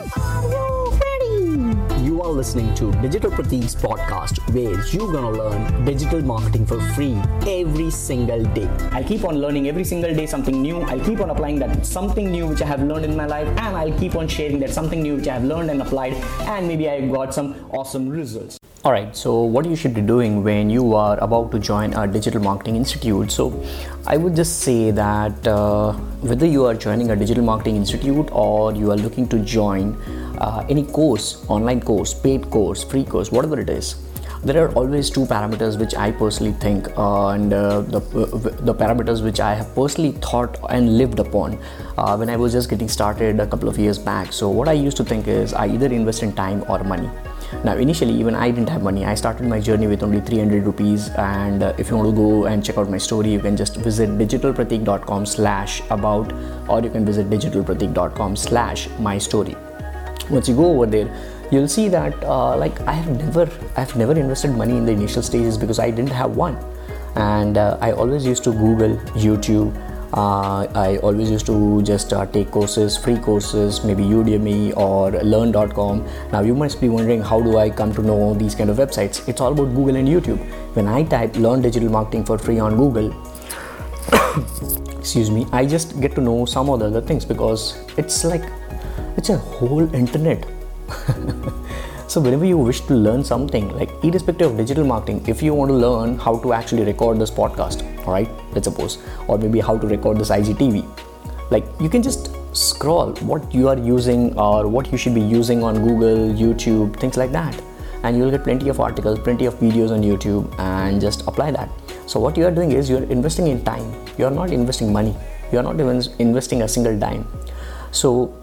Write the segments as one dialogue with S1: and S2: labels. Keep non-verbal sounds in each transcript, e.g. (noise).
S1: Are you ready? You are listening to Digital Pratik's podcast where you're gonna learn digital marketing for free every single day. I'll keep on learning every single day something new. I'll keep on applying that something new which I have learned in my life, and I'll keep on sharing that something new which I have learned and applied, and maybe I got some awesome results. Alright, so what you should be doing when you are about to join a digital marketing institute? So, I would just say that uh, whether you are joining a digital marketing institute or you are looking to join uh, any course, online course, paid course, free course, whatever it is, there are always two parameters which I personally think uh, and uh, the, the parameters which I have personally thought and lived upon uh, when I was just getting started a couple of years back. So, what I used to think is I either invest in time or money now initially even i didn't have money. I started my journey with only 300 rupees and uh, if you want to go and check out my story you can just visit digitalpratik.com slash about or you can visit digitalpratik.com slash my story. Once you go over there you'll see that uh, like i have never i've never invested money in the initial stages because i didn't have one. And uh, i always used to google youtube uh, I always used to just uh, take courses, free courses, maybe Udemy or learn.com. Now you must be wondering how do I come to know these kind of websites? It's all about Google and YouTube. When I type learn digital marketing for free on Google, (coughs) excuse me, I just get to know some of the other things because it's like it's a whole internet. (laughs) So whenever you wish to learn something, like irrespective of digital marketing, if you want to learn how to actually record this podcast, all right, let's suppose, or maybe how to record this IGTV, like you can just scroll what you are using or what you should be using on Google, YouTube, things like that, and you'll get plenty of articles, plenty of videos on YouTube, and just apply that. So what you are doing is you're investing in time. You are not investing money. You are not even investing a single dime. So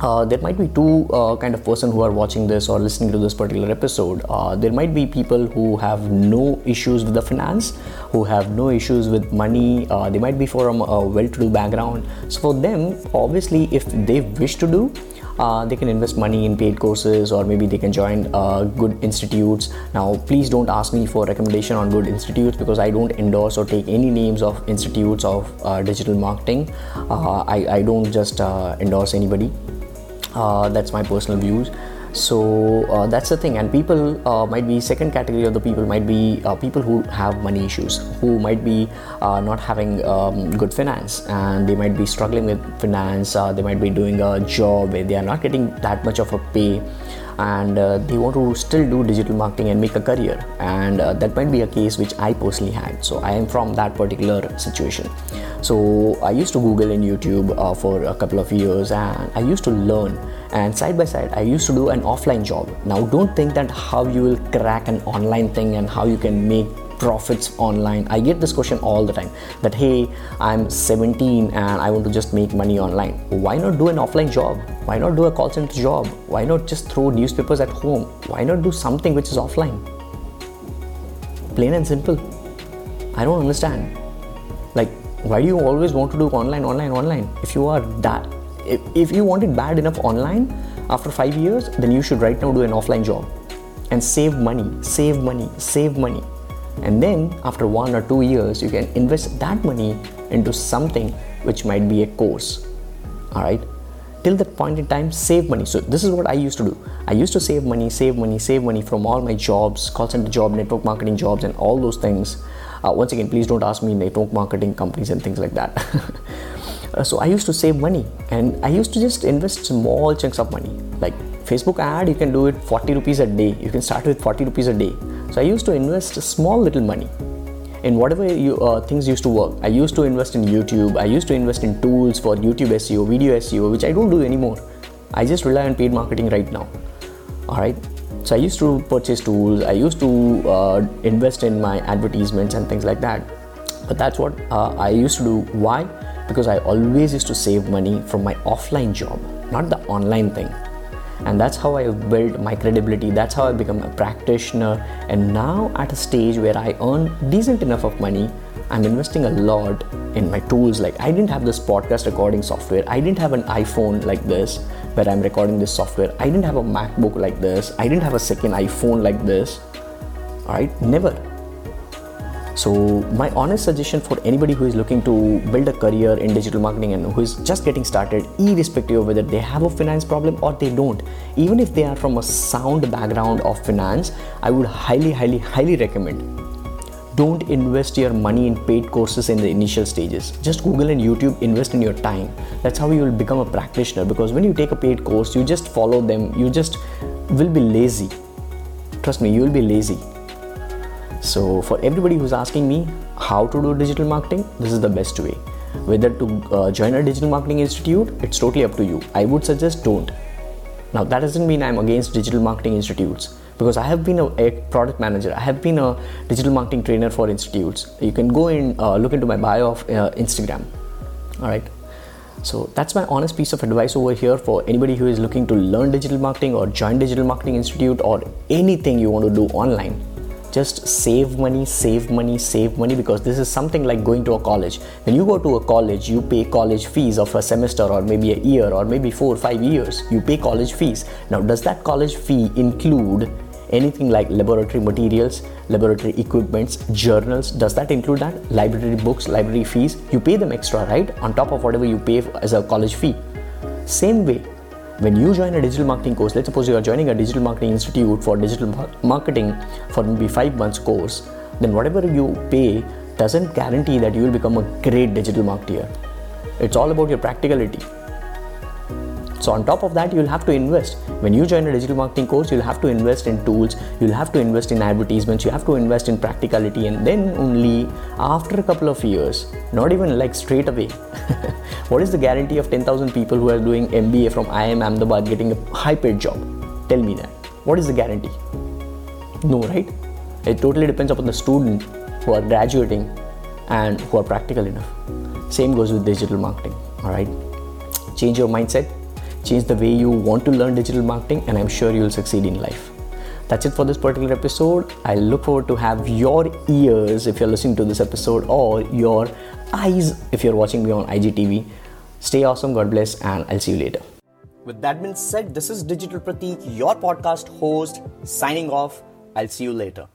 S1: uh, there might be two uh, kind of person who are watching this or listening to this particular episode. Uh, there might be people who have no issues with the finance who have no issues with money. Uh, they might be from a well-to-do background. So for them obviously if they wish to do uh, they can invest money in paid courses or maybe they can join uh, good institutes. Now please don't ask me for recommendation on good institutes because i don't endorse or take any names of institutes of digital marketing. I, I, don't just endorse anybody uh, that's my personal views. So uh, that's the thing. And people uh, might be second category of the people might be uh, people who have money issues who might be uh, not having um, good finance. And they might be struggling with finance. Uh, they might be doing a job where they are not getting that much of a pay and uh, they want to still do digital marketing and make a career. And uh, that might be a case which i personally had. So i am from that particular situation. So i used to google and youtube uh, for a couple of years and i used to learn. And side by side i used to do an offline job. Now don't think that how you will crack an online thing and how you can make profits online. I get this question all the time that hey i'm 17 and i want to just make money online. Why not do an offline job? Why not do a call center job? Why not just throw newspapers at home? Why not do something which is offline? Plain and simple. I don't understand. Like why do you always want to do online online online? If you are that if, if you want it bad enough online after 5 years then you should right now do an offline job and save money save money save money and then after one or two years you can invest that money into something which might be a course. All right till that point in time save money. So this is what i used to do. I used to save money save money save money from all my jobs call center job network marketing jobs and all those things. Uh, once again please don't ask me network marketing companies and things like that. (laughs) Uh, so i used to save money. And i used to just invest small chunks of money. Like facebook ad you can do it 40 rupees a day. You can start with 40 rupees a day I used to invest small little money in whatever you, uh, things used to work. I used to invest in YouTube. I used to invest in tools for YouTube SEO, video SEO, which I don't do anymore. I just rely on paid marketing right now. All right. So I used to purchase tools. I used to uh, invest in my advertisements and things like that. But that's what uh, I used to do. Why? Because I always used to save money from my offline job, not the online thing and that's how i built my credibility. That's how i become a practitioner. And now at a stage where i earn decent enough of money i'm investing a lot in my tools. Like i didn't have this podcast recording software. I didn't have an iphone like this where i'm recording this software. I didn't have a macbook like this. I didn't have a second iphone like this. All right? Never So, my honest suggestion for anybody who is looking to build a career in digital marketing and who is just getting started, irrespective of whether they have a finance problem or they don't, even if they are from a sound background of finance, I would highly, highly, highly recommend don't invest your money in paid courses in the initial stages. Just Google and YouTube, invest in your time. That's how you will become a practitioner because when you take a paid course, you just follow them, you just will be lazy. Trust me, you will be lazy. So, for everybody who's asking me how to do digital marketing, this is the best way. Whether to uh, join a digital marketing institute, it's totally up to you. I would suggest don't. Now, that doesn't mean I'm against digital marketing institutes because I have been a, a, product manager, I have been a digital marketing trainer for institutes. You can go and uh, look into my bio of uh, Instagram. All right. So that's my honest piece of advice over here for anybody who is looking to learn digital marketing or join digital marketing institute or anything you want to do online just save money save money save money because this is something like going to a college. When you go to a college you pay college fees of a semester or maybe a year or maybe 4 or 5 years. You pay college fees. Now does that college fee include anything like laboratory materials laboratory equipments journals? Does that include that? Library books library fees? You pay them extra right? On top of whatever you pay as a college fee. Same way when you join a digital marketing course let's suppose you are joining a digital marketing institute for digital marketing for maybe 5 months course then whatever you pay doesn't guarantee that you will become a great digital marketer it's all about your practicality so on top of that, you'll have to invest. When you join a digital marketing course, you'll have to invest in tools, you'll have to invest in advertisements, you have to invest in practicality, and then only after a couple of years, not even like straight away. (laughs) what is the guarantee of 10,000 people who are doing MBA from IIM Ahmedabad getting a high paid job? Tell me that. What is the guarantee? No, right? It totally depends upon the student who are graduating and who are practical enough. Same goes with digital marketing, all right? Change your mindset, change the way you want to learn digital marketing, and I'm sure you'll succeed in life. That's it for this particular episode. I look forward to have your ears if you're listening to this episode or your eyes if you're watching me on IGTV. Stay awesome, God bless, and I'll see you later. With that being said, this is Digital Pratik, your podcast host, signing off. I'll see you later.